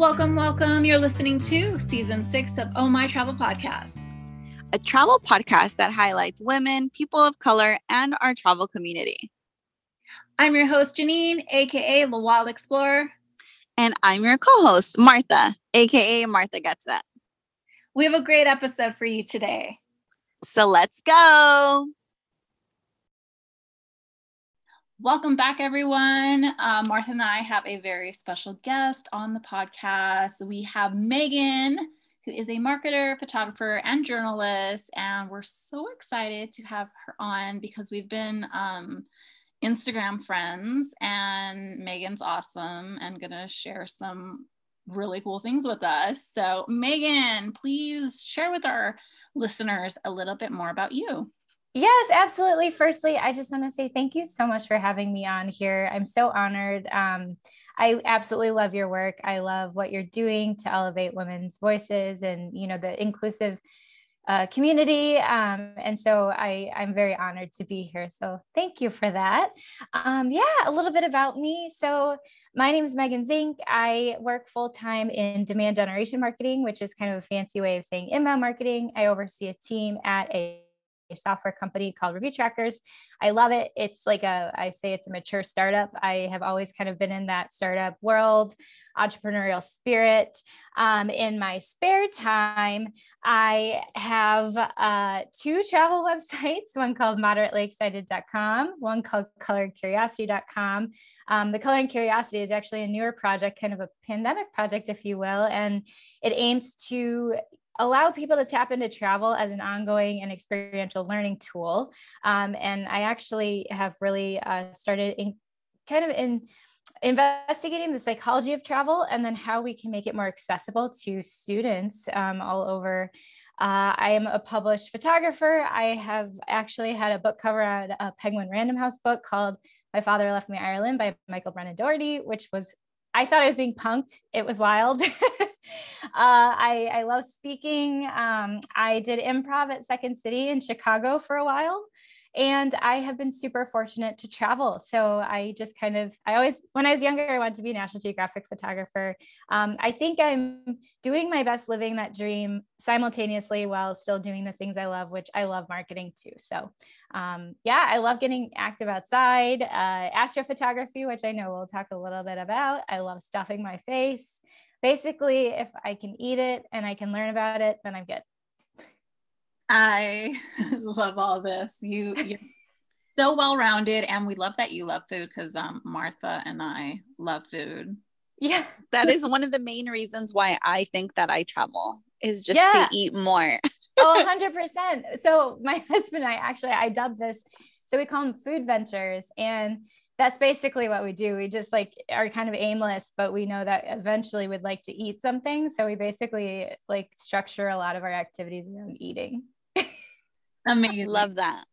Welcome, welcome. You're listening to season six of Oh My Travel Podcast, a travel podcast that highlights women, people of color, and our travel community. I'm your host, Janine, aka The Wild Explorer. And I'm your co host, Martha, aka Martha Gets It. We have a great episode for you today. So let's go. Welcome back, everyone. Uh, Martha and I have a very special guest on the podcast. We have Megan, who is a marketer, photographer, and journalist. And we're so excited to have her on because we've been um, Instagram friends, and Megan's awesome and going to share some really cool things with us. So, Megan, please share with our listeners a little bit more about you. Yes, absolutely. Firstly, I just want to say thank you so much for having me on here. I'm so honored. Um, I absolutely love your work. I love what you're doing to elevate women's voices and you know the inclusive uh, community. Um, and so I, I'm very honored to be here. So thank you for that. Um, yeah, a little bit about me. So my name is Megan Zink. I work full time in demand generation marketing, which is kind of a fancy way of saying inbound marketing. I oversee a team at a a software company called Review Trackers. I love it. It's like a, I say it's a mature startup. I have always kind of been in that startup world, entrepreneurial spirit. Um, in my spare time, I have uh, two travel websites, one called moderatelyexcited.com, one called coloredcuriosity.com. Um, the Color and Curiosity is actually a newer project, kind of a pandemic project, if you will, and it aims to allow people to tap into travel as an ongoing and experiential learning tool. Um, and I actually have really uh, started in kind of in investigating the psychology of travel and then how we can make it more accessible to students um, all over. Uh, I am a published photographer. I have actually had a book cover on a Penguin Random House book called My Father Left Me Ireland by Michael Brendan Dougherty, which was I thought I was being punked. It was wild. uh, I, I love speaking. Um, I did improv at Second City in Chicago for a while. And I have been super fortunate to travel. So I just kind of, I always, when I was younger, I wanted to be a National Geographic photographer. Um, I think I'm doing my best living that dream simultaneously while still doing the things I love, which I love marketing too. So um, yeah, I love getting active outside, uh, astrophotography, which I know we'll talk a little bit about. I love stuffing my face. Basically, if I can eat it and I can learn about it, then I'm good. I love all this. You you're so well rounded, and we love that you love food because um, Martha and I love food. Yeah, that is one of the main reasons why I think that I travel is just yeah. to eat more. oh, 100%. So my husband and I actually I dubbed this so we call them food ventures and that's basically what we do. We just like are kind of aimless, but we know that eventually we'd like to eat something. So we basically like structure a lot of our activities around eating. Amazing. Love that.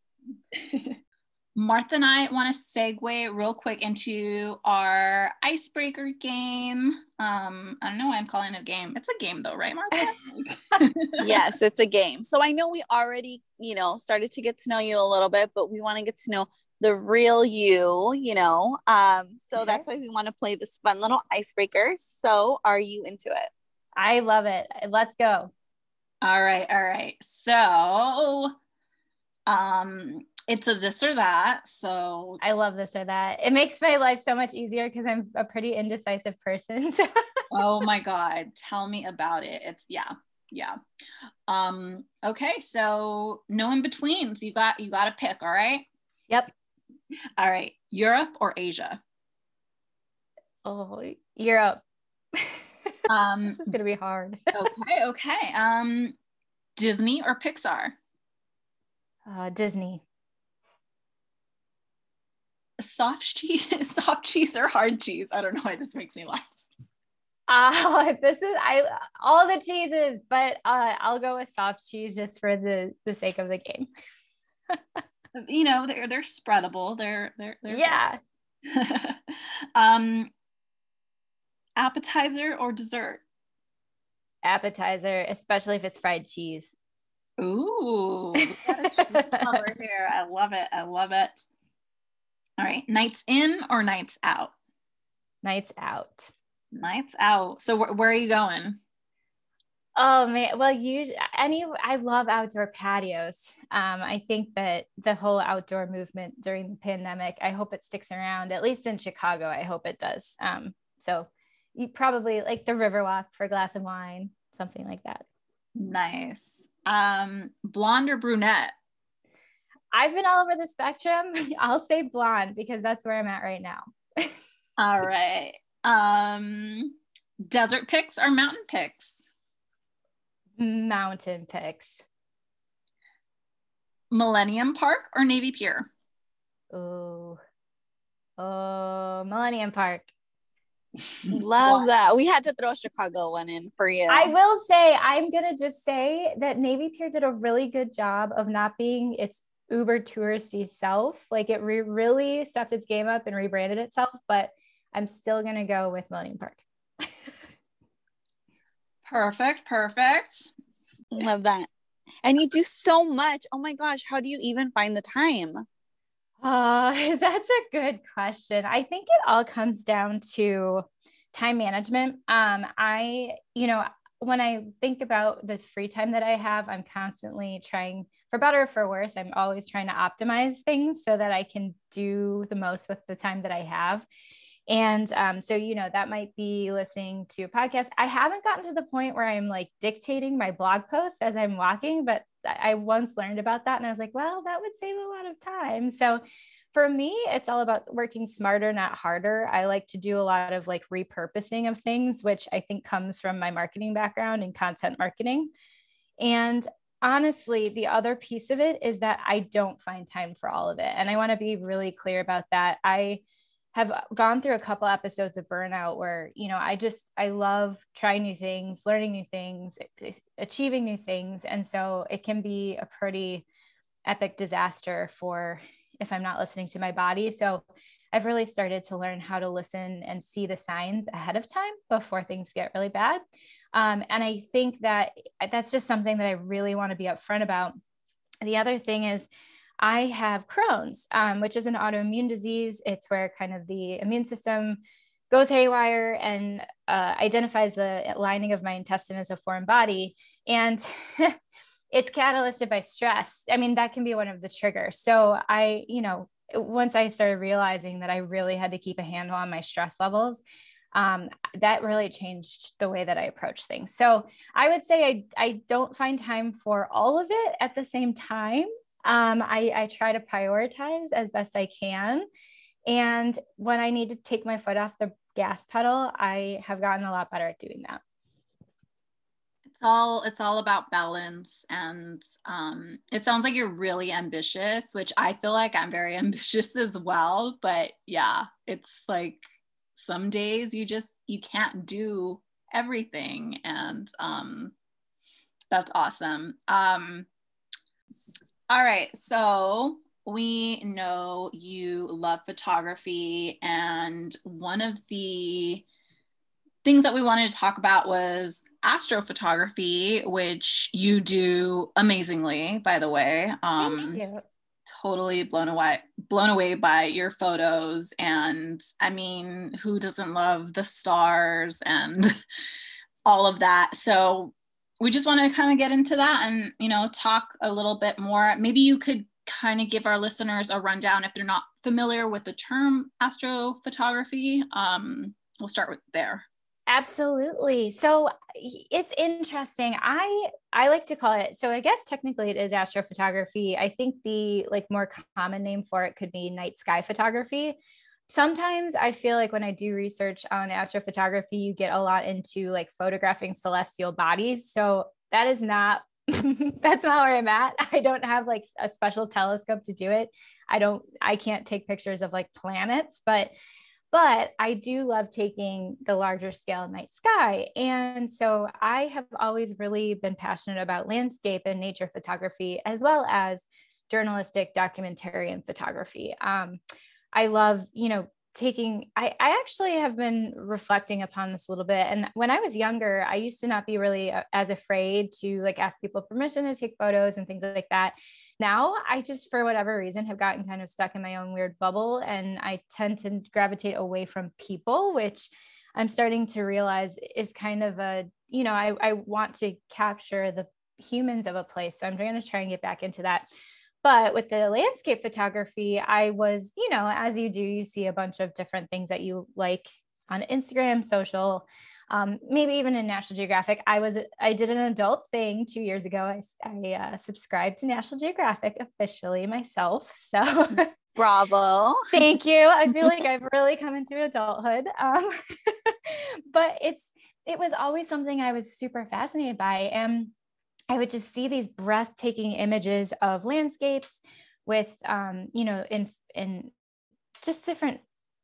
Martha and I want to segue real quick into our icebreaker game. Um, I don't know why I'm calling it a game. It's a game though, right, Martha? yes, it's a game. So I know we already, you know, started to get to know you a little bit, but we want to get to know the real you, you know. Um, so okay. that's why we want to play this fun little icebreaker. So are you into it? I love it. Let's go. All right, all right. So um it's a this or that. So I love this or that. It makes my life so much easier because I'm a pretty indecisive person. So. oh my God. Tell me about it. It's yeah. Yeah. Um, okay. So no in betweens. You got you gotta pick, all right? Yep. All right. Europe or Asia? Oh, Europe. um this is gonna be hard. okay, okay. Um Disney or Pixar? Uh, Disney. Soft cheese, soft cheese or hard cheese? I don't know why this makes me laugh. Uh, this is I all the cheeses, but uh, I'll go with soft cheese just for the the sake of the game. You know, they're they're spreadable. They're they're, they're yeah. um, appetizer or dessert? Appetizer, especially if it's fried cheese. Ooh, over here. I love it. I love it. All right. Nights in or nights out? Nights out. Nights out. So wh- where are you going? Oh man, well, you any I love outdoor patios. Um, I think that the whole outdoor movement during the pandemic, I hope it sticks around. At least in Chicago, I hope it does. Um, so you probably like the Riverwalk for a glass of wine, something like that. Nice. Um, blonde or brunette? I've been all over the spectrum. I'll say blonde because that's where I'm at right now. all right. Um, desert pics or mountain pics? Mountain pics. Millennium Park or Navy Pier? Oh, oh, Millennium Park. Love that. We had to throw a Chicago one in for you. I will say, I'm going to just say that Navy Pier did a really good job of not being its uber touristy self. Like it re- really stepped its game up and rebranded itself, but I'm still going to go with Millennium Park. Perfect. Perfect. Love that. And you do so much. Oh my gosh. How do you even find the time? Uh, that's a good question. I think it all comes down to time management. Um, I, you know, when I think about the free time that I have, I'm constantly trying, for better or for worse, I'm always trying to optimize things so that I can do the most with the time that I have. And um, so, you know, that might be listening to a podcast. I haven't gotten to the point where I'm like dictating my blog posts as I'm walking, but I once learned about that and I was like, well, that would save a lot of time. So for me, it's all about working smarter, not harder. I like to do a lot of like repurposing of things, which I think comes from my marketing background and content marketing. And honestly, the other piece of it is that I don't find time for all of it. And I want to be really clear about that. I, have gone through a couple episodes of burnout where you know i just i love trying new things learning new things achieving new things. And so it can be a pretty epic disaster for if i'm not listening to my body. So i've really started to learn how to listen and see the signs ahead of time before things get really bad. Um, and i think that that's just something that i really want to be upfront about. The other thing is I have Crohn's, um, which is an autoimmune disease. It's where kind of the immune system goes haywire and uh, identifies the lining of my intestine as a foreign body. And it's catalyzed by stress. I mean, that can be one of the triggers. So I, you know, once I started realizing that I really had to keep a handle on my stress levels, um, that really changed the way that I approach things. So I would say I, I don't find time for all of it at the same time um, I, I try to prioritize as best I can. And when I need to take my foot off the gas pedal, I have gotten a lot better at doing that. It's all it's all about balance, and um, it sounds like you're really ambitious, which I feel like I'm very ambitious as well. But yeah, it's like some days you just you can't do everything, and um, that's awesome. Um, all right. So we know you love photography, and one of the things that we wanted to talk about was astrophotography, which you do amazingly, by the way. Um, totally blown away blown away by your photos and i mean who doesn't love the stars and all of that so we just want to kind of get into that and you know talk a little bit more. Maybe you could kind of give our listeners a rundown if they're not familiar with the term astrophotography. Um, we'll start with there. Absolutely. So it's interesting. I i like to call it so i guess technically it is astrophotography. I think the like more common name for it could be night sky photography sometimes I feel like when I do research on astrophotography, you get a lot into like photographing celestial bodies. So that is not that's not where I'm at. I don't have like a special telescope to do it. I don't I can't take pictures of like planets, but but I do love taking the larger scale night sky. And so I have always really been passionate about landscape and nature photography as well as journalistic documentarian photography. Um, I love, you know, taking I, I actually have been reflecting upon this a little bit and when i was younger i used to not be really uh, as afraid to like ask people permission to take photos and things like that now i just for whatever reason have gotten kind of stuck in my own weird bubble and i tend to gravitate away from people which I'm starting to realize is kind of a, you know, I, I want to capture the humans of a place. So I'm going to try and get back into that. But with the landscape photography, I was, you know, as you do, you see a bunch of different things that you like on Instagram, social, um, maybe even in National Geographic. I was I did an adult thing two years ago. I, I uh, subscribed to National Geographic officially myself. So bravo. Thank you. I feel like I've really come into adulthood. Um, but it's it was always something I was super fascinated by, and I would just see these breathtaking images of landscapes with um, you know in in just different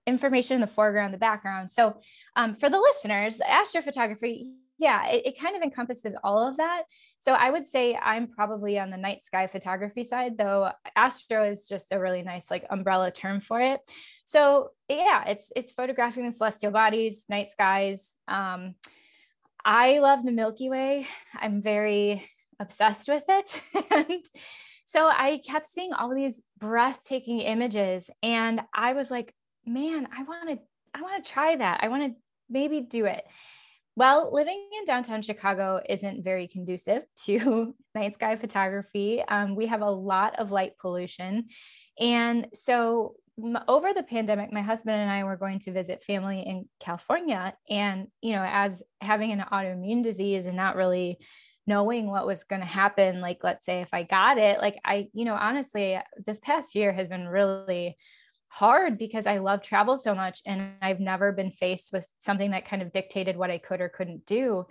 information in the foreground, the background. So um, for the listeners, astrophotography, yeah, it, it, kind of encompasses all of that. So I would say I'm probably on the night sky photography side, though astro is just a really nice like umbrella term for it. So yeah, it's it's photographing the celestial bodies, night skies. Um, I love the Milky Way. I'm very obsessed with it. and so I kept seeing all these breathtaking images and I was like, man, I want to, I want to try that. I want to maybe do it. Well, living in downtown Chicago isn't very conducive to night sky photography. Um, we have a lot of light pollution. And so, over the pandemic, my husband and I were going to visit family in California. And, you know, as having an autoimmune disease and not really knowing what was going to happen, like, let's say if I got it, like, I, you know, honestly, this past year has been really hard because I love travel so much and I've never been faced with something that kind of dictated what I could or couldn't do.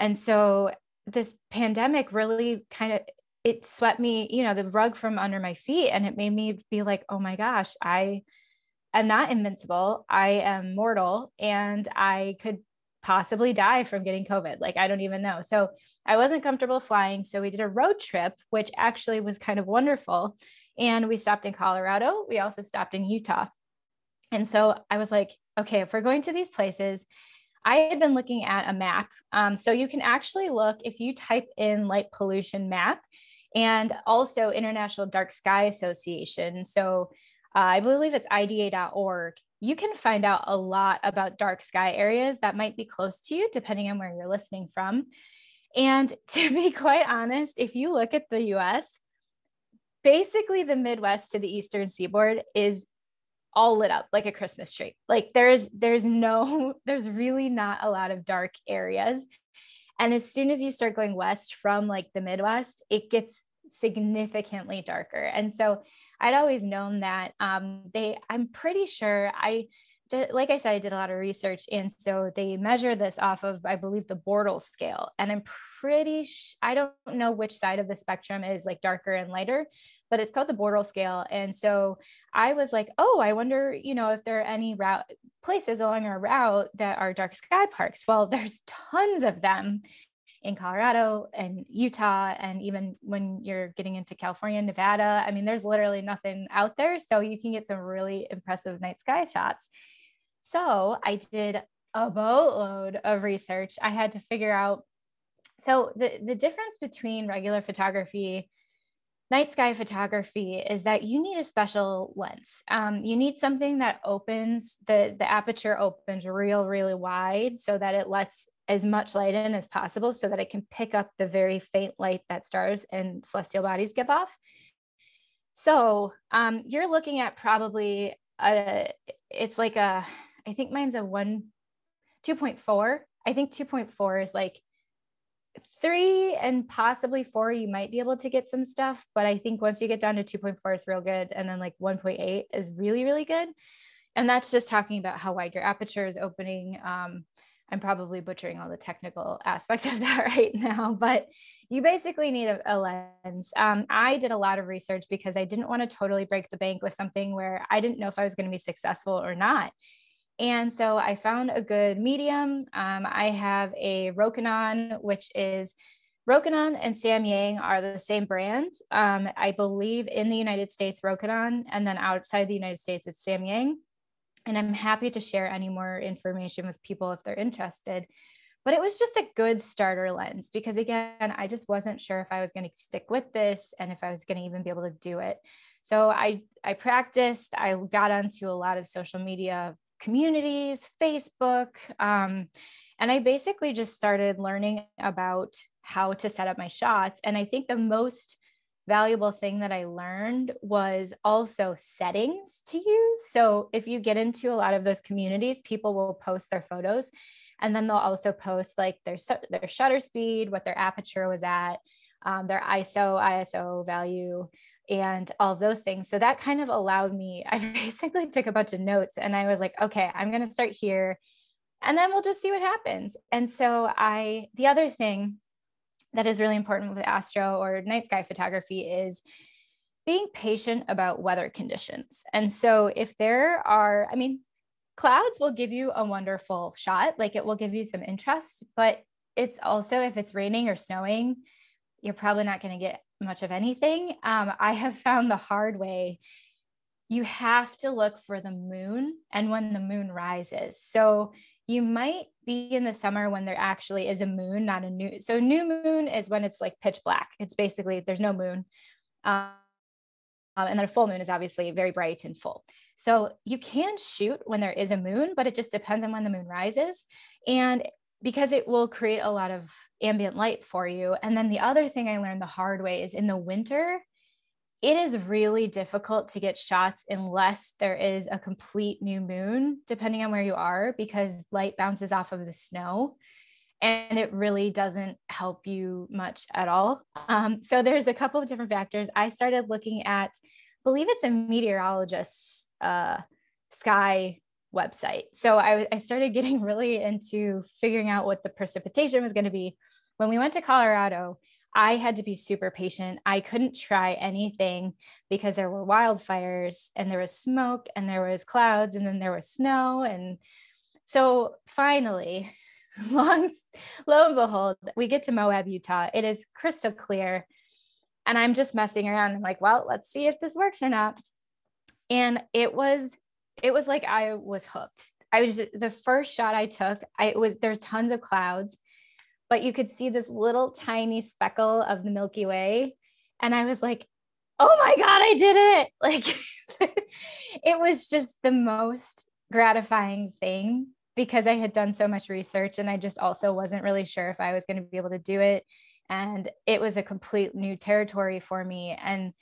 And so this pandemic really kind of it swept me, you know, the rug from under my feet and it made me be like, "Oh my gosh, I am not invincible. I am mortal and I could possibly die from getting COVID. Like, I don't even know. So, I wasn't comfortable flying. So, we did a road trip, which actually was kind of wonderful. And we stopped in Colorado. We also stopped in Utah. And so I was like, okay, if we're going to these places, I had been looking at a map. Um, so you can actually look if you type in light pollution map and also International Dark Sky Association. So uh, I believe it's IDA.org. You can find out a lot about dark sky areas that might be close to you, depending on where you're listening from. And to be quite honest, if you look at the US, basically the Midwest to the Eastern seaboard is all lit up like a Christmas tree. Like there's there's no there's really not a lot of dark areas. And as soon as you start going west from like the Midwest, it gets significantly darker. And so I'd always known that um, they I'm pretty sure I did, like I said, I did a lot of research. And so they measure this off of, I believe, the Bortle scale. And I'm pretty, sh- I don't know which side of the spectrum is like darker and lighter, but it's called the Bortle scale. And so I was like, oh, I wonder, you know, if there are any route places along our route that are dark sky parks. Well, there's tons of them in Colorado and Utah, and even when you're getting into California, Nevada. I mean, there's literally nothing out there. So you can get some really impressive night sky shots. So I did a boatload of research. I had to figure out so the, the difference between regular photography night sky photography is that you need a special lens. Um, you need something that opens the the aperture opens real really wide so that it lets as much light in as possible so that it can pick up the very faint light that stars and celestial bodies give off. So um, you're looking at probably a it's like a I think mine's a one 2.4. I think 2.4 is like three and possibly four, you might be able to get some stuff. But I think once you get down to 2.4, it's real good. And then like 1.8 is really, really good. And that's just talking about how wide your aperture is opening. Um, I'm probably butchering all the technical aspects of that right now, but you basically need a, a lens. Um, I did a lot of research because I didn't want to totally break the bank with something where I didn't know if I was going to be successful or not. And so I found a good medium. Um, I have a Rokinon, which is Rokinon and Samyang are the same brand. Um, I believe in the United States, Rokinon, and then outside the United States, it's Samyang. And I'm happy to share any more information with people if they're interested. But it was just a good starter lens because, again, I just wasn't sure if I was going to stick with this and if I was going to even be able to do it. So I I practiced. I got onto a lot of social media communities, Facebook. Um, and I basically just started learning about how to set up my shots. And I think the most valuable thing that I learned was also settings to use. So if you get into a lot of those communities, people will post their photos and then they'll also post like their their shutter speed, what their aperture was at, um, their ISO, ISO value, and all of those things. So that kind of allowed me, I basically took a bunch of notes and I was like, okay, I'm going to start here and then we'll just see what happens. And so I, the other thing that is really important with astro or night sky photography is being patient about weather conditions. And so if there are, I mean, clouds will give you a wonderful shot, like it will give you some interest, but it's also if it's raining or snowing, you're probably not going to get much of anything. Um, I have found the hard way. You have to look for the moon and when the moon rises. So you might be in the summer when there actually is a moon, not a new. So new moon is when it's like pitch black. It's basically there's no moon. Um, and then a full moon is obviously very bright and full. So you can shoot when there is a moon, but it just depends on when the moon rises. And because it will create a lot of ambient light for you. And then the other thing I learned the hard way is in the winter, it is really difficult to get shots unless there is a complete new moon, depending on where you are, because light bounces off of the snow and it really doesn't help you much at all. Um, so there's a couple of different factors. I started looking at, believe it's a meteorologist's uh, sky website. So I, I started getting really into figuring out what the precipitation was going to be. When we went to Colorado, I had to be super patient. I couldn't try anything because there were wildfires and there was smoke and there was clouds and then there was snow. And so finally, long, lo and behold, we get to Moab, Utah. It is crystal clear. And I'm just messing around. I'm like, well, let's see if this works or not. And it was, it was like I was hooked. I was just, the first shot I took, I was there's tons of clouds, but you could see this little tiny speckle of the Milky Way. And I was like, oh my God, I did it. Like it was just the most gratifying thing because I had done so much research and I just also wasn't really sure if I was going to be able to do it. And it was a complete new territory for me. And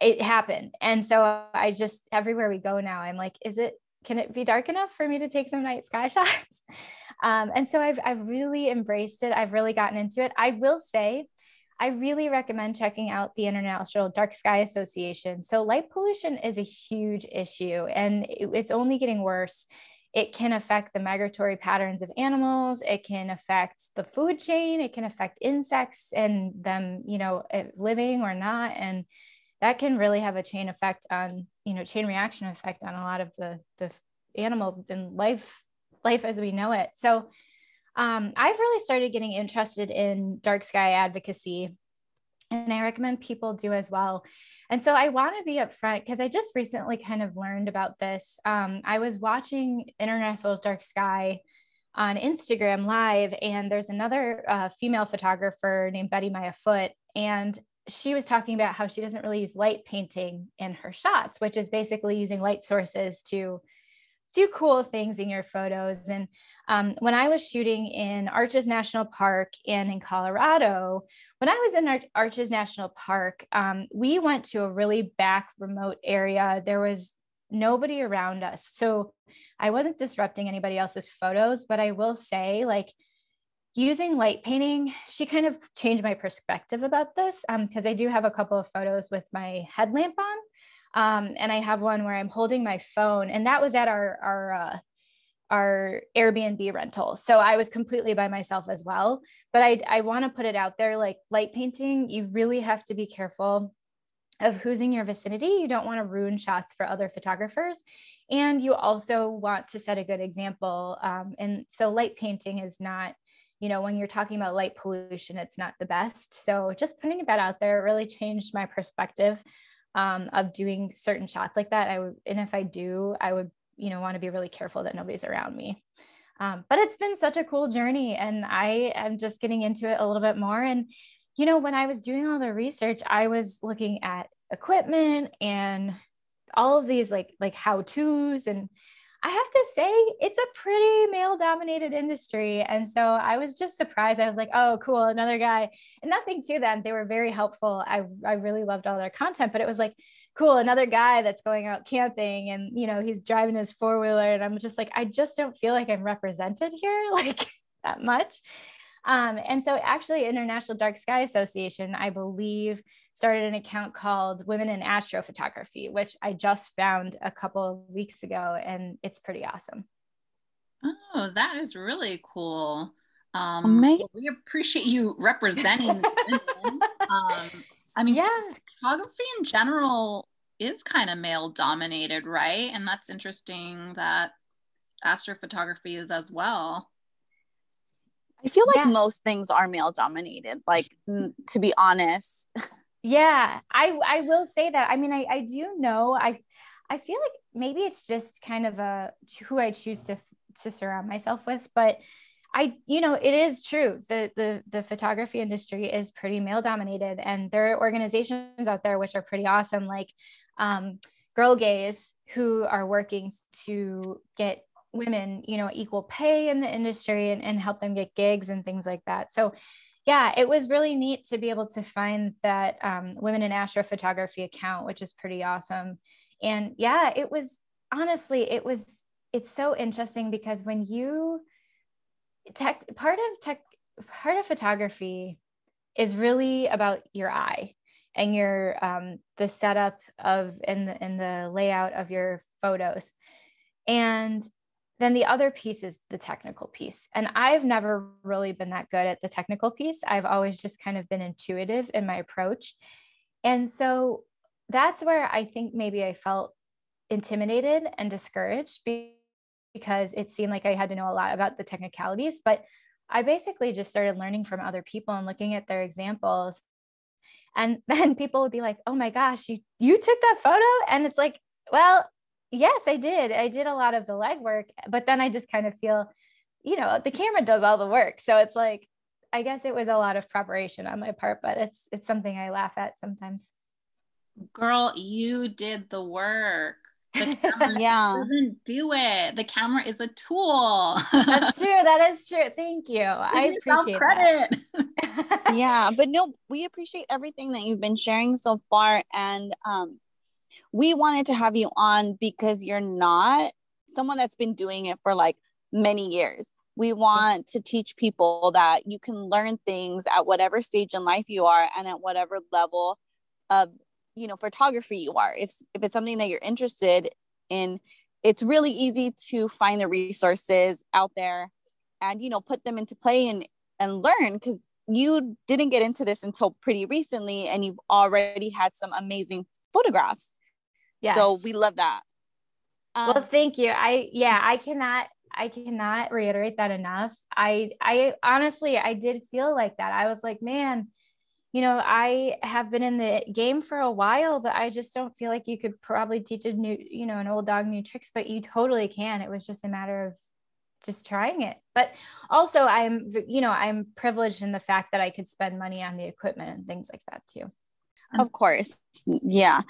it happened. And so I just, everywhere we go now, I'm like, is it, can it be dark enough for me to take some night sky shots? Um, and so I've, I've really embraced it. I've really gotten into it. I will say, I really recommend checking out the International Dark Sky Association. So, light pollution is a huge issue and it's only getting worse it can affect the migratory patterns of animals it can affect the food chain it can affect insects and them you know eh, living or not and that can really have a chain effect on you know chain reaction effect on a lot of the the animal and life life as we know it so um, i've really started getting interested in dark sky advocacy and i recommend people do as well and so I want to be upfront because I just recently kind of learned about this. Um, I was watching International Dark Sky on Instagram live, and there's another uh, female photographer named Bettymaya Foott and she was talking about how she doesn't really use light painting in her shots, which is basically using light sources to do cool things in your photos. And um, when I was shooting in Arches National Park and in Colorado, when I was in Ar- Arches National Park, um, we went to a really back remote area. There was nobody around us. So I wasn't disrupting anybody else's photos, but I will say, like, using light painting, she kind of changed my perspective about this because um, I do have a couple of photos with my headlamp on. Um, and I have one where I'm holding my phone, and that was at our our uh, our Airbnb rental. So I was completely by myself as well. But I I want to put it out there, like light painting, you really have to be careful of who's in your vicinity. You don't want to ruin shots for other photographers. And you also want to set a good example. Um, and so light painting is not, you know, when you're talking about light pollution, it's not the best. So just putting that out there really changed my perspective um, of doing certain shots like that. I would, and if I do, I would, you know, want to be really careful that nobody's around me. Um, but it's been such a cool journey, and I am just getting into it a little bit more. And you know, when I was doing all the research, I was looking at equipment and all of these like like how to's and I have to say, it's a pretty male dominated industry. And so I was just surprised. I was like, oh, cool, another guy. And nothing to them. They were very helpful. I, I really loved all their content, but it was like, cool, another guy that's going out camping and, you know, he's driving his four wheeler. And I'm just like, I just don't feel like I'm represented here like that much. Um, and so, actually, International Dark Sky Association, I believe, started an account called Women in Astrophotography, which I just found a couple of weeks ago, and it's pretty awesome. Oh, that is really cool. Um, well, we appreciate you representing women. Um, I mean, yeah, photography in general is kind of male dominated, right? And that's interesting that astrophotography is as well. I feel like yeah. most things are male dominated, like to be honest. Yeah, I I will say that. I mean, I I do know I I feel like maybe it's just kind of a who I choose to to surround myself with, but I you know it is true the the the photography industry is pretty male dominated, and there are organizations out there which are pretty awesome, like um, Girlgaze, who are working to get women you know equal pay in the industry and, and help them get gigs and things like that. So yeah it was really neat to be able to find that um, women in astrophotography account which is pretty awesome. And yeah it was honestly it was it's so interesting because when you tech part of tech part of photography is really about your eye and your um, the setup of and the, and the layout of your photos. And then the other piece is the technical piece. And I've never really been that good at the technical piece. I've always just kind of been intuitive in my approach. And so that's where I think maybe I felt intimidated and discouraged because it seemed like I had to know a lot about the technicalities. But I basically just started learning from other people and looking at their examples. And then people would be like, oh my gosh, you, you took that photo? And it's like, well, Yes, I did. I did a lot of the legwork, but then I just kind of feel, you know, the camera does all the work. So it's like, I guess it was a lot of preparation on my part, but it's it's something I laugh at sometimes. Girl, you did the work. The camera yeah. doesn't do it. The camera is a tool. That's true. That is true. Thank you. I appreciate credit. yeah, but no, we appreciate everything that you've been sharing so far, and um, we wanted to have you on because you're not someone that's been doing it for like many years. We want to teach people that you can learn things at whatever stage in life you are and at whatever level of you know photography you are. If if it's something that you're interested in, it's really easy to find the resources out there and you know put them into play and and learn because you didn't get into this until pretty recently and you've already had some amazing photographs Yes. So we love that. Um, well, thank you. I yeah, I cannot I cannot reiterate that enough. I I honestly I did feel like that. I was like, man, you know, I have been in the game for a while, but I just don't feel like you could probably teach a new, you know, an old dog new tricks, but you totally can. It was just a matter of just trying it. But also I'm, you know, I'm privileged in the fact that I could spend money on the equipment and things like that too. Of course. Yeah.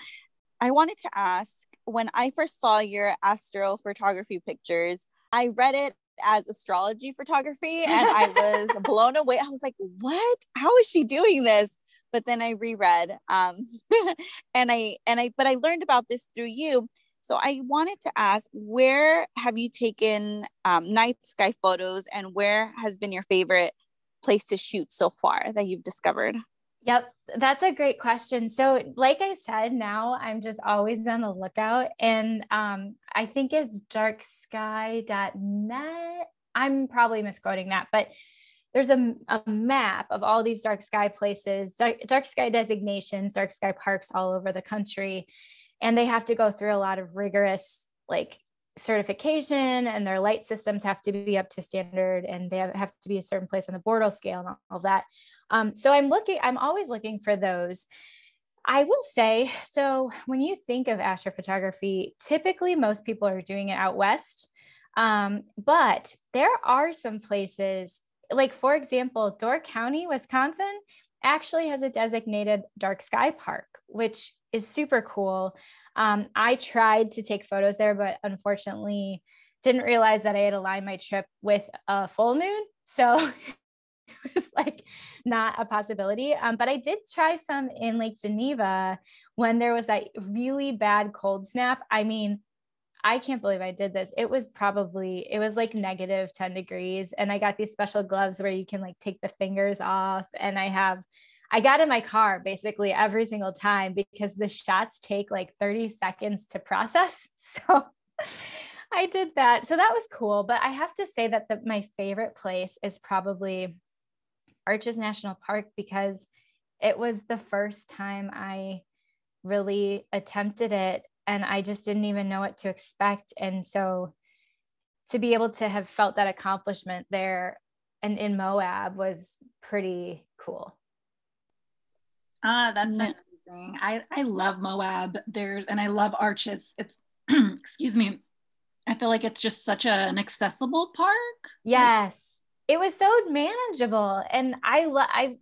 I wanted to ask when I first saw your astrophotography pictures, I read it as astrology photography and I was blown away. I was like, what? How is she doing this? But then I reread um, and I and I but I learned about this through you. So I wanted to ask, where have you taken um, night sky photos and where has been your favorite place to shoot so far that you've discovered? Yep, that's a great question. So, like I said, now I'm just always on the lookout. And um, I think it's darksky.net. I'm probably misquoting that, but there's a, a map of all these dark sky places, dark, dark sky designations, dark sky parks all over the country. And they have to go through a lot of rigorous, like, certification and their light systems have to be up to standard and they have, to be a certain place on the Bortle scale and all that. Um, so I'm looking, I'm always looking for those. I will say, so when you think of astrophotography, typically most people are doing it out west. Um, but there are some places, like for example, Door County, Wisconsin, actually has a designated dark sky park, which is super cool. Um, I tried to take photos there, but unfortunately, didn't realize that I had aligned my trip with a full moon. So it was like not a possibility. Um, but I did try some in Lake Geneva when there was that really bad cold snap. I mean, I can't believe I did this. It was probably, it was like negative 10 degrees. And I got these special gloves where you can like take the fingers off. And I have, I got in my car basically every single time because the shots take like 30 seconds to process. So I did that. So that was cool. But I have to say that the, my favorite place is probably Arches National Park because it was the first time I really attempted it and I just didn't even know what to expect. And so to be able to have felt that accomplishment there and in Moab was pretty cool. Ah, that's amazing. I, I love Moab. There's and I love Arches. It's excuse me. I feel like it's just such a, an accessible park. Yes. It was so manageable. And I love I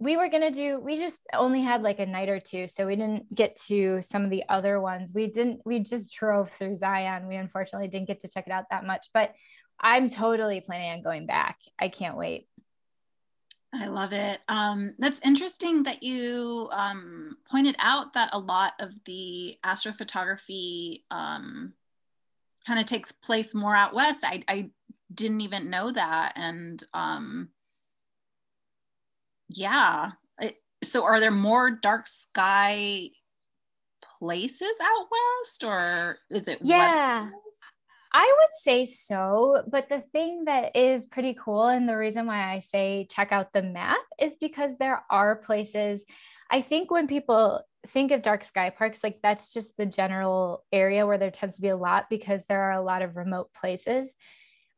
we were going to do we just only had like a night or two so we didn't get to some of the other ones we didn't we just drove through zion we unfortunately didn't get to check it out that much but i'm totally planning on going back i can't wait i love it. Um, that's interesting that you um, pointed out that a lot of the astrophotography um, kind of takes place more out west. I, I didn't even know that and um, yeah. So are there more dark sky places out west or is it yeah I would say so, but the thing that is pretty cool, and the reason why I say check out the map is because there are places. I think when people think of dark sky parks, like that's just the general area where there tends to be a lot because there are a lot of remote places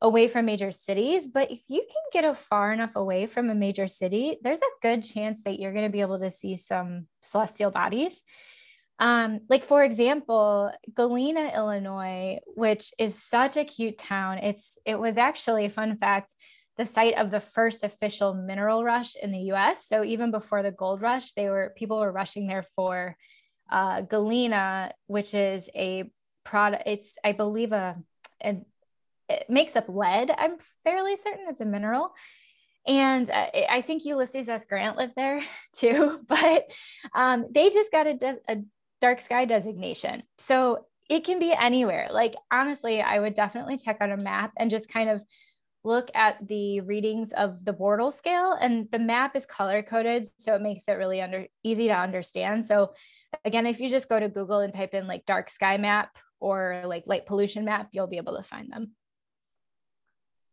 away from major cities. But if you can get a far enough away from a major city, there's a good chance that you're going to be able to see some celestial bodies. Um, like for example, Galena, Illinois, which is such a cute town. It's it was actually a fun fact, the site of the first official mineral rush in the U.S. So even before the gold rush, they were people were rushing there for uh, Galena, which is a product. It's I believe a, a it makes up lead. I'm fairly certain it's a mineral. And uh, I think Ulysses S. Grant lived there too, but um, they just got a, de- a dark sky designation. So it can be anywhere. Like, honestly, I would definitely check out a map and just kind of look at the readings of the Bortle scale. And the map is color coded, so it makes it really under easy to understand. So, again, if you just go to Google and type in like dark sky map or like light pollution map, you'll be able to find them.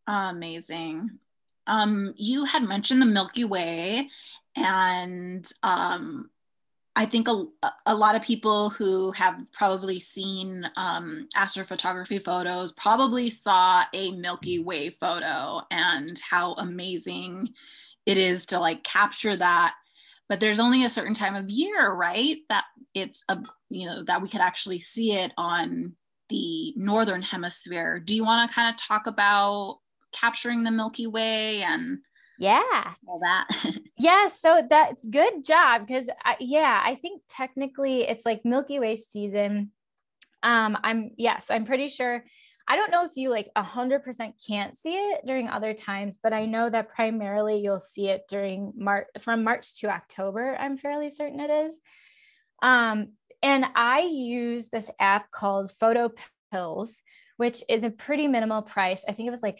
Amazing. Um, you had mentioned the Milky Way, and um, I think a, a lot of people who have probably seen um, astrophotography photos probably saw a Milky Way photo and how amazing it is to like capture that. But there's only a certain time of year, right? That it's a you know that we could actually see it on the northern hemisphere. Do you want to kind of talk about capturing the Milky Way and yeah. All that. Yeah so that good job because yeah i think technically it's like milky way season. Um i'm yes i'm pretty sure i don't know if you like 100% can't see it during other times but i know that primarily you'll see it during march from march to october i'm fairly certain it is. Um and i use this app called photo pills which is a pretty minimal price. I think it was like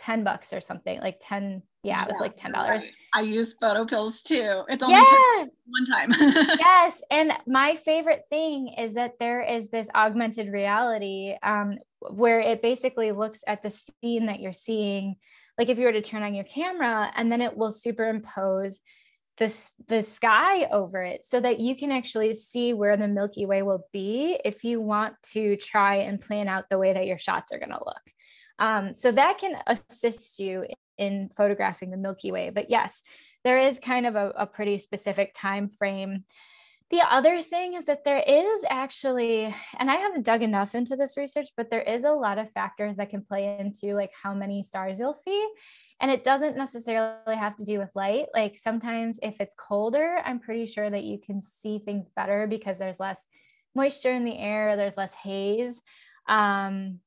10 bucks or something like 10 yeah it was like $10 right. i use PhotoPills too. It's only yeah. one time. Yes and my favorite thing is that there is this augmented reality um, where it basically looks at the scene that you're seeing. Like if you were to turn on your camera and then it will superimpose the, the sky over it so that you can actually see where the milky way will be if you want to try and plan out the way that your shots are going to look. Um, so that can assist you in photographing the Milky Way. But yes, there is kind of a, a pretty specific time frame. The other thing is that there is actually, and I haven't dug enough into this research, but there is a lot of factors that can play into like how many stars you'll see. And it doesn't necessarily have to do with light. Like sometimes if it's colder, I'm pretty sure that you can see things better because there's less moisture in the air, there's less haze. Um,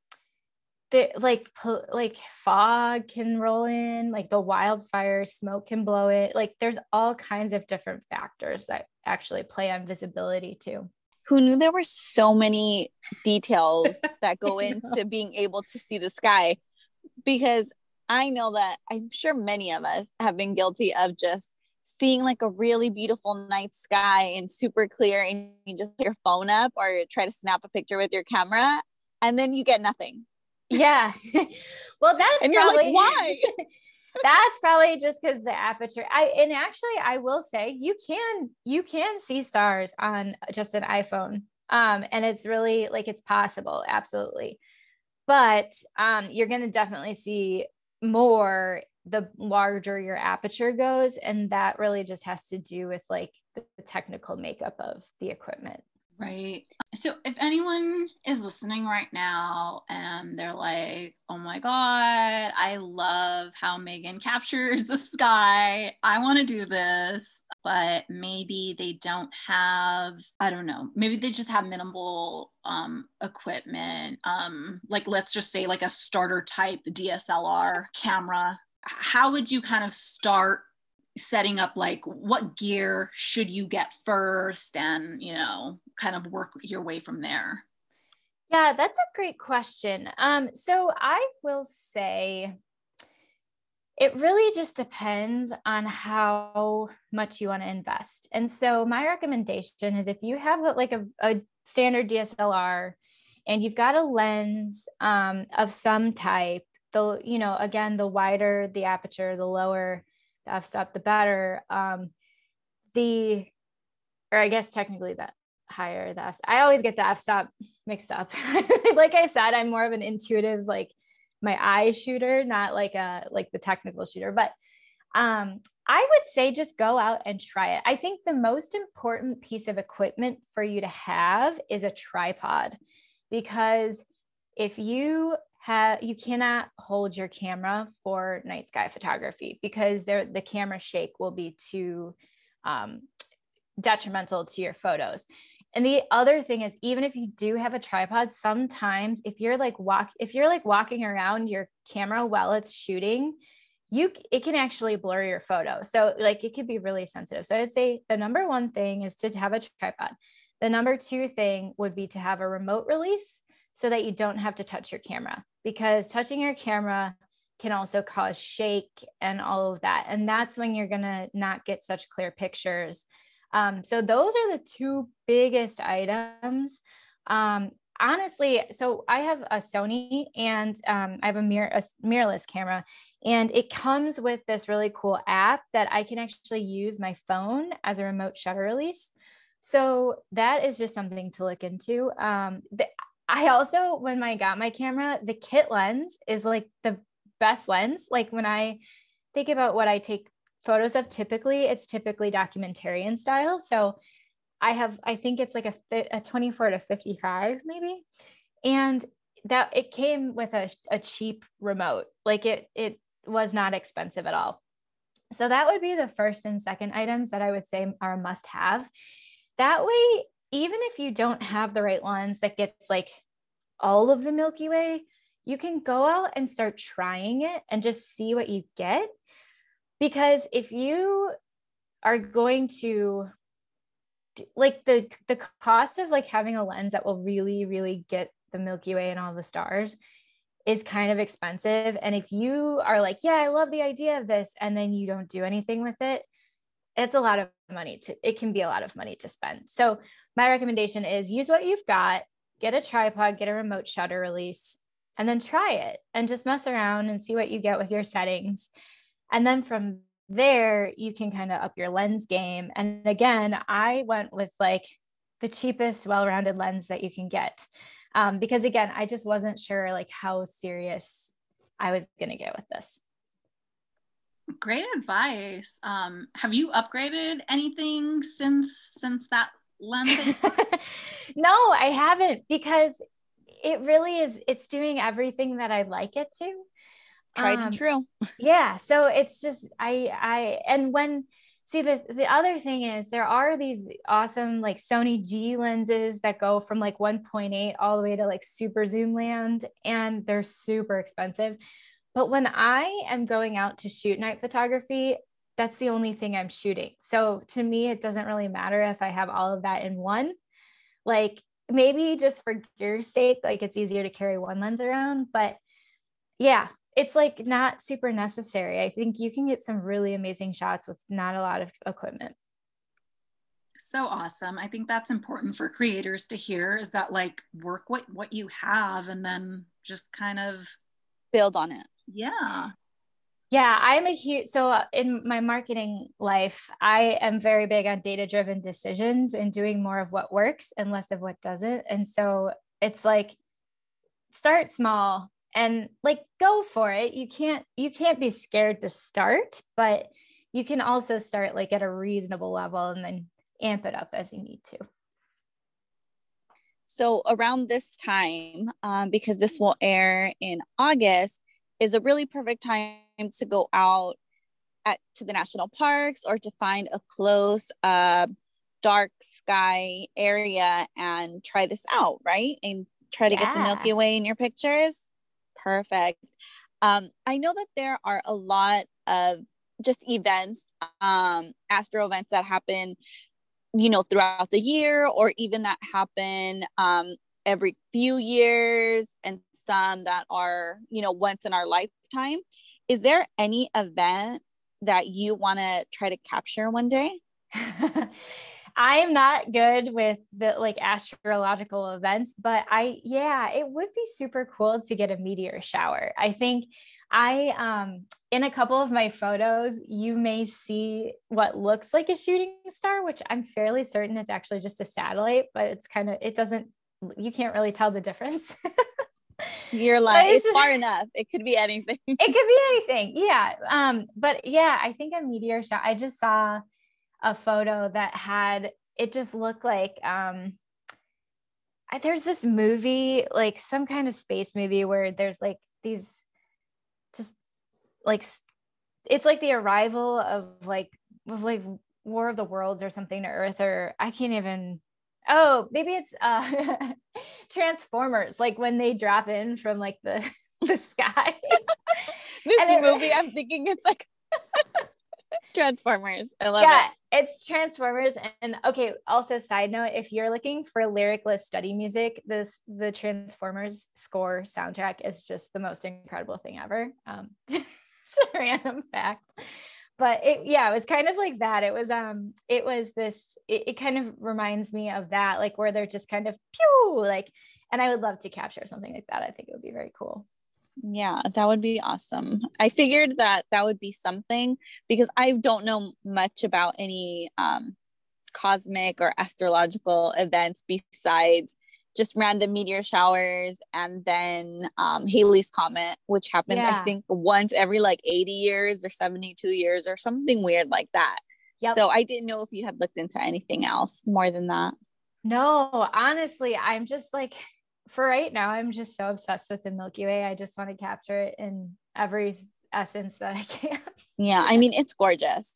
the like like fog can roll in like the wildfire smoke can blow it like there's all kinds of different factors that actually play on visibility too. Who knew there were so many details that go into being able to see the sky? Because i know that i'm sure many of us have been guilty of just seeing like a really beautiful night sky and super clear and you just put your phone up or try to snap a picture with your camera and then you get nothing yeah. well, that's and probably, like, why? that's probably just because the aperture. I and actually, I will say you can you can see stars on just an iPhone, um, and it's really like it's possible, absolutely. But um, you're going to definitely see more the larger your aperture goes, and that really just has to do with like the technical makeup of the equipment. Right. So if anyone is listening right now and they're like, oh my God, I love how Megan captures the sky. I want to do this, but maybe they don't have, I don't know, maybe they just have minimal um, equipment. Um, like let's just say like a starter type DSLR camera. How would you kind of start setting up like what gear should you get first and you know kind of work your way from there? Yeah that's a great question. Um so i will say it really just depends on how much you want to invest. And so my recommendation is if you have like a, a standard dslr and you've got a lens um, of some type the you know again the wider the aperture the lower the f-stop, the better. Um, the, or I guess technically that higher the f I always get the f-stop mixed up. like I said, I'm more of an intuitive, like my eye shooter, not like a, like the technical shooter, but um, I would say just go out and try it. I think the most important piece of equipment for you to have is a tripod because if you have you cannot hold your camera for night sky photography because the camera shake will be too um, detrimental to your photos. And the other thing is, even if you do have a tripod, sometimes if you're like walk, if you're like walking around your camera while it's shooting, you it can actually blur your photo. So like it could be really sensitive. So I'd say the number one thing is to have a tripod. The number two thing would be to have a remote release so that you don't have to touch your camera because touching your camera can also cause shake and all of that. And that's when you're going to not get such clear pictures. Um, so those are the two biggest items. Um, honestly, so I have a Sony and um, I have a, mirror, a mirrorless camera, and it comes with this really cool app that I can actually use my phone as a remote shutter release. So that is just something to look into. Um, the, I also, when I got my camera, the kit lens is like the best lens. Like when I think about what I take photos of, typically it's typically documentarian style. So I have, I think it's like a, a 24 to 55 maybe. And that it came with a, a cheap remote. Like it, it was not expensive at all. So that would be the first and second items that I would say are a must have. That way, even if you don't have the right lens that gets like all of the Milky Way, you can go out and start trying it and just see what you get. Because if you are going to like the the cost of like having a lens that will really really get the Milky Way and all the stars is kind of expensive and if you are like yeah I love the idea of this and then you don't do anything with it it's a lot of money to it can be a lot of money to spend. So my recommendation is use what you've got get a tripod get a remote shutter release and then try it and just mess around and see what you get with your settings. And then from there you can kind of up your lens game. And again i went with like the cheapest well-rounded lens that you can get um, because again i just wasn't sure like how serious i was going to get with this Great advice. Um, have you upgraded anything since since that lens? no, I haven't because it really is. It's doing everything that I'd like it to. Tried um, and true. yeah. So it's just I I and when See, the, the other thing is there are these awesome like Sony G lenses that go from like 1.8 all the way to like super zoom land, and they're super expensive. But when I am going out to shoot night photography, that's the only thing I'm shooting. So to me, it doesn't really matter if I have all of that in one. Like maybe just for gear's sake, like it's easier to carry one lens around. But yeah, it's like not super necessary. I think you can get some really amazing shots with not a lot of equipment. So awesome. I think that's important for creators to hear is that like work what what you have and then just kind of build on it. Yeah. Yeah, I'm a huge so uh, in my marketing life, I am very big on data driven decisions and doing more of what works and less of what doesn't. And so it's like start small, and like go for it you can't you can't be scared to start but you can also start like at a reasonable level and then amp it up as you need to so around this time um, because this will air in august is a really perfect time to go out at, to the national parks or to find a close uh, dark sky area and try this out right and try to yeah. get the milky way in your pictures perfect. Um, I know that there are a lot of just events, um, astro events that happen, you know, throughout the year, or even that happen um, every few years, and some that are, you know, once in our lifetime. Is there any event that you want to try to capture one day? I am not good with the like astrological events, but I yeah, it would be super cool to get a meteor shower. I think I um in a couple of my photos, you may see what looks like a shooting star, which I'm fairly certain it's actually just a satellite, but it's kind of it doesn't you can't really tell the difference. You're like it's, far enough. It could be anything. it could be anything. Yeah. Um, but yeah, I think a meteor shower. I just saw a photo that had it just looked like um I, there's this movie like some kind of space movie where there's like these just like it's like the arrival of like of like war of the worlds or something to earth or i can't even oh maybe it's uh transformers like when they drop in from like the the sky this movie i'm thinking it's like Transformers. I love yeah, it. Yeah, it's Transformers. And okay, also side note, if you're looking for lyricless study music, this the Transformers score soundtrack is just the most incredible thing ever. Um it's a random fact. But it yeah, it was kind of like that. It was um it was this it, it kind of reminds me of that, like where they're just kind of pew like and I would love to capture something like that. I think it would be very cool. Yeah, that would be awesome. I figured that that would be something because I don't know much about any um, cosmic or astrological events besides just random meteor showers and then um, Halley's Comet, which happens, yeah. I think, once every like 80 years or 72 years or something weird like that. Yep. So I didn't know if you had looked into anything else more than that. No, honestly, I'm just like, for right now, I'm just so obsessed with the Milky Way. I just want to capture it in every essence that I can. Yeah, I mean, it's gorgeous.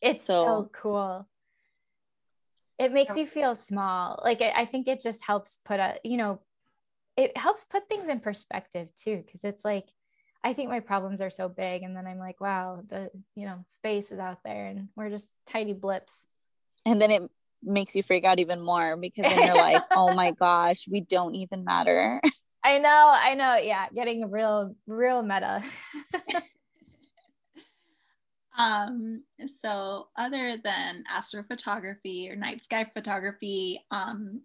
It's so, so cool. It makes you feel small. Like I think it just helps put a, you know, it helps put things in perspective too. Cause it's like, I think my problems are so big. And then I'm like, wow, the, you know, space is out there and we're just tiny blips. And then it makes you freak out even more because then you're like, oh my gosh, we don't even matter. I know, I know. Yeah, getting real, real meta. um, so other than astrophotography or night sky photography, um,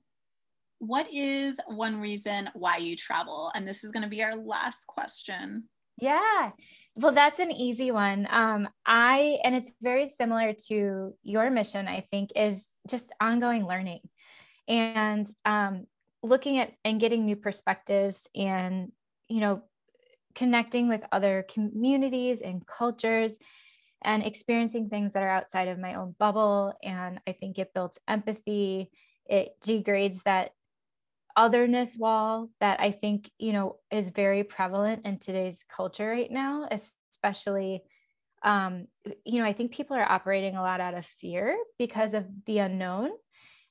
what is one reason why you travel? And this is going to be our last question. Yeah. Well, that's an easy one. Um, I, and it's very similar to your mission, I think, is just ongoing learning and um, looking at and getting new perspectives and, you know, connecting with other communities and cultures and experiencing things that are outside of my own bubble. And I think it builds empathy. It degrades that otherness wall that I think, you know, is very prevalent in today's culture right now, especially um, you know, I think people are operating a lot out of fear because of the unknown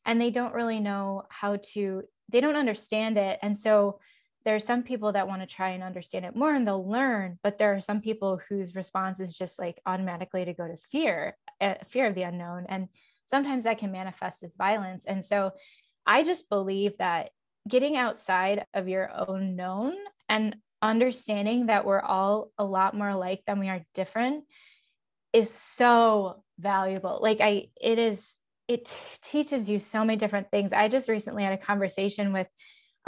and they don't really know how to, they don't understand it. And so there are some people that want to try and understand it more and they'll learn, but there are some people whose response is just like automatically to go to fear, uh, fear of the unknown. And sometimes that can manifest as violence. And so I just believe that getting outside of your own known and understanding that we're all a lot more alike than we are different is so valuable. Like I, it is, it t- teaches you so many different things. I just recently had a conversation with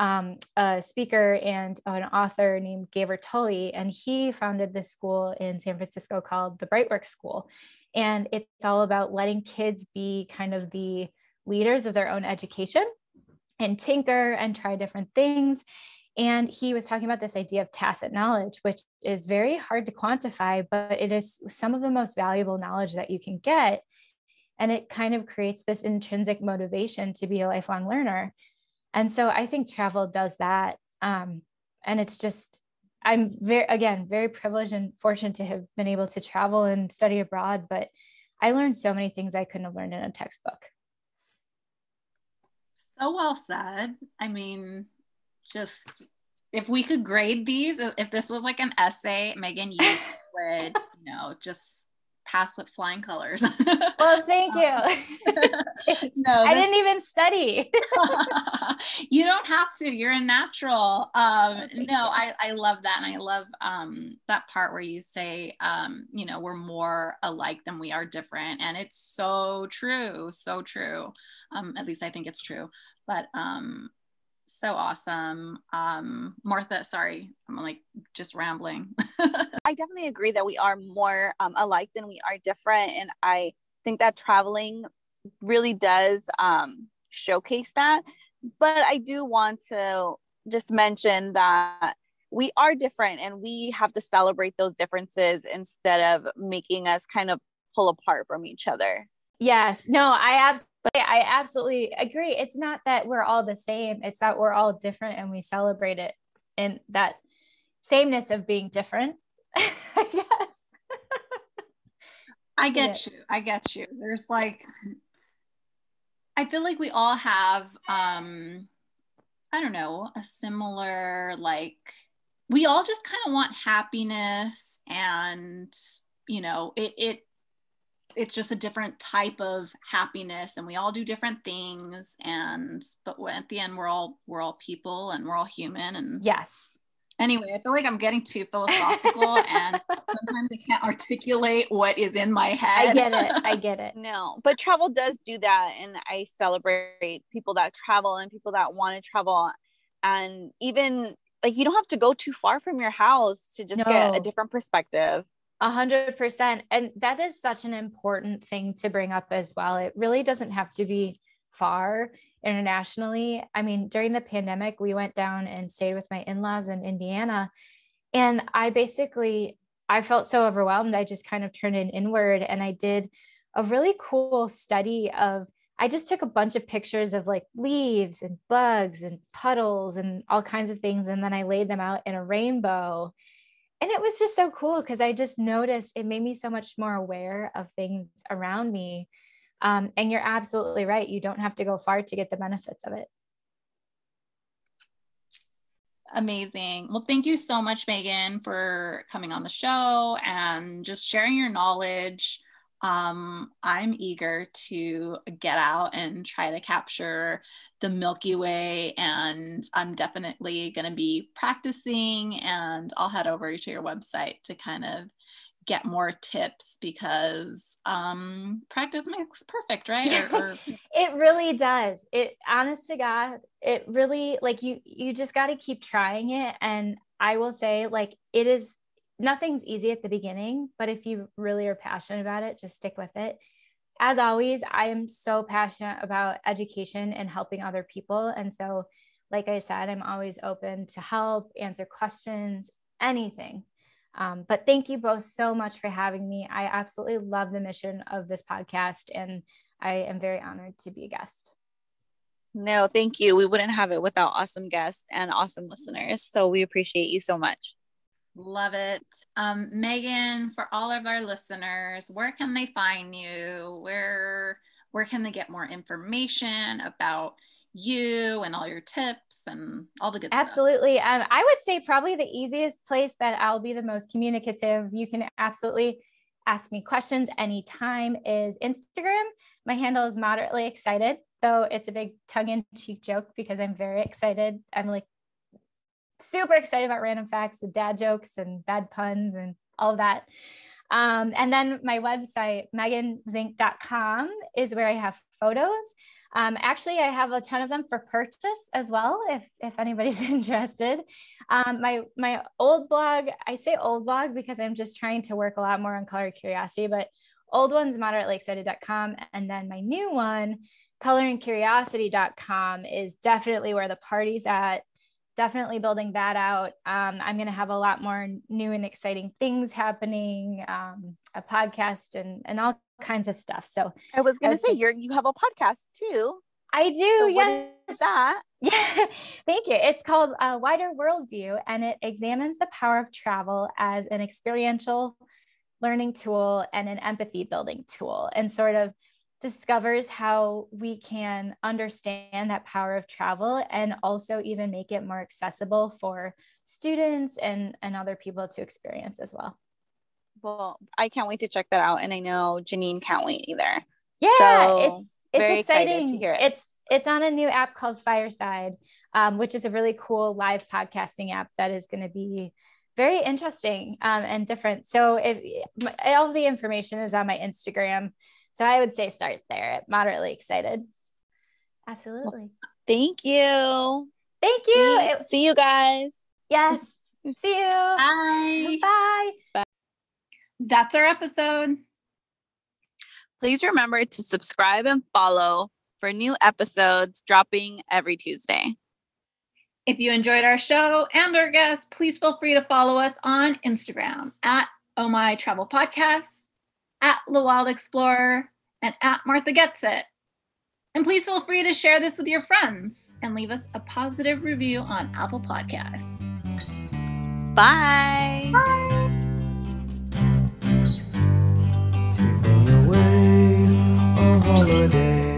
um, a speaker and an author named Gever Tulley, and he founded this school in San Francisco called the Brightwork School. And it's all about letting kids be kind of the leaders of their own education and tinker and try different things. And he was talking about this idea of tacit knowledge, which is very hard to quantify, but it is some of the most valuable knowledge that you can get. And it kind of creates this intrinsic motivation to be a lifelong learner. And so I think travel does that. Um, and it's just, I'm very, again, very privileged and fortunate to have been able to travel and study abroad. But I learned so many things I couldn't have learned in a textbook. So well said. I mean, just if we could grade these, if this was like an essay, Megan, you would, you know, just pass with flying colors. well, thank you. no, I didn't even study. you don't have to. You're a natural. Um, no, I, I love that. And I love um, that part where you say, um, you know, we're more alike than we are different. And it's so true. So true. Um, at least I think it's true. But um, so awesome. Um, Martha, sorry, I'm like just rambling. I definitely agree that we are more um, alike than we are different. And I think that traveling really does um, showcase that. But I do want to just mention that we are different and we have to celebrate those differences instead of making us kind of pull apart from each other. Yes, no, I but I absolutely agree. It's not that we're all the same, it's that we're all different and we celebrate it in that sameness of being different. I guess. I get you. I get you. There's like I feel like we all have um I don't know, a similar like we all just kind of want happiness and you know, it it it's just a different type of happiness and we all do different things and but at the end we're all we're all people and we're all human and yes. Anyway i feel like i'm getting too philosophical and sometimes i can't articulate what is in my head. i get it. I get it. No but travel does do that and i celebrate people that travel and people that want to travel and even like you don't have to go too far from your house to just no. get a different perspective a hundred percent. And that is such an important thing to bring up as well. It really doesn't have to be far internationally. I mean, during the pandemic, we went down and stayed with my in-laws in Indiana. And I basically I felt so overwhelmed. I just kind of turned it inward and I did a really cool study of I just took a bunch of pictures of like leaves and bugs and puddles and all kinds of things. And then I laid them out in a rainbow and it was just so cool because I just noticed it made me so much more aware of things around me. Um, and you're absolutely right. You don't have to go far to get the benefits of it. Amazing. Well, thank you so much, Megan, for coming on the show and just sharing your knowledge um, I'm eager to get out and try to capture the Milky Way. And I'm definitely going to be practicing, and I'll head over to your website to kind of get more tips because um, practice makes perfect, right? Or, or... it really does. It, honest to God, it really like you. You just got to keep trying it, and I will say, like, it is nothing's easy at the beginning, but if you really are passionate about it, just stick with it. As always, I am so passionate about education and helping other people. And so, like I said, I'm always open to help, answer questions, anything. Um, but thank you both so much for having me. I absolutely love the mission of this podcast, and I am very honored to be a guest. No, thank you. We wouldn't have it without awesome guests and awesome listeners. So we appreciate you so much. Love it. Um, Megan, for all of our listeners, where can they find you? Where where can they get more information about you and all your tips and all the good absolutely. stuff? Absolutely. Um, I would say probably the easiest place that I'll be the most communicative. You can absolutely ask me questions anytime is Instagram. My handle is moderately excited, though it's a big tongue-in-cheek joke because I'm very excited. I'm like super excited about random facts, the dad jokes and bad puns and all of that. Um, and then my website, meganzink.com, is where I have photos. Um, actually, I have a ton of them for purchase as well, if, if anybody's interested. Um, my, my old blog, I say old blog because I'm just trying to work a lot more on color curiosity, but old one's moderately excited.com. And then my new one, coloringcuriosity.com, is definitely where the party's at definitely building that out. Um, I'm going to have a lot more new and exciting things happening, um, a podcast and, and all kinds of stuff. So I was going to say you're, you have a podcast too. I do. So yes. That? Yeah. Thank you. It's called a Wider Worldview and it examines the power of travel as an experiential learning tool and an empathy building tool and sort of discovers how we can understand that power of travel and also even make it more accessible for students and, and other people to experience as well. Well, I can't wait to check that out. And I know Janine can't wait either. Yeah, so, it's it's exciting. to hear it. It's it's on a new app called Fireside, um, which is a really cool live podcasting app that is going to be very interesting um, and different. So if all the information is on my Instagram, so I would say start there. Moderately excited. Absolutely. Thank you. Thank you. See, see you guys. Yes. see you. Bye. Bye. Bye. That's our episode. Please remember to subscribe and follow for new episodes dropping every Tuesday. If you enjoyed our show and our guests, please feel free to follow us on Instagram at Oh My Travel Podcast at the Wild Explorer, and at Martha Gets It. And please feel free to share this with your friends and leave us a positive review on Apple Podcasts. Bye. Bye. Take me away on holiday.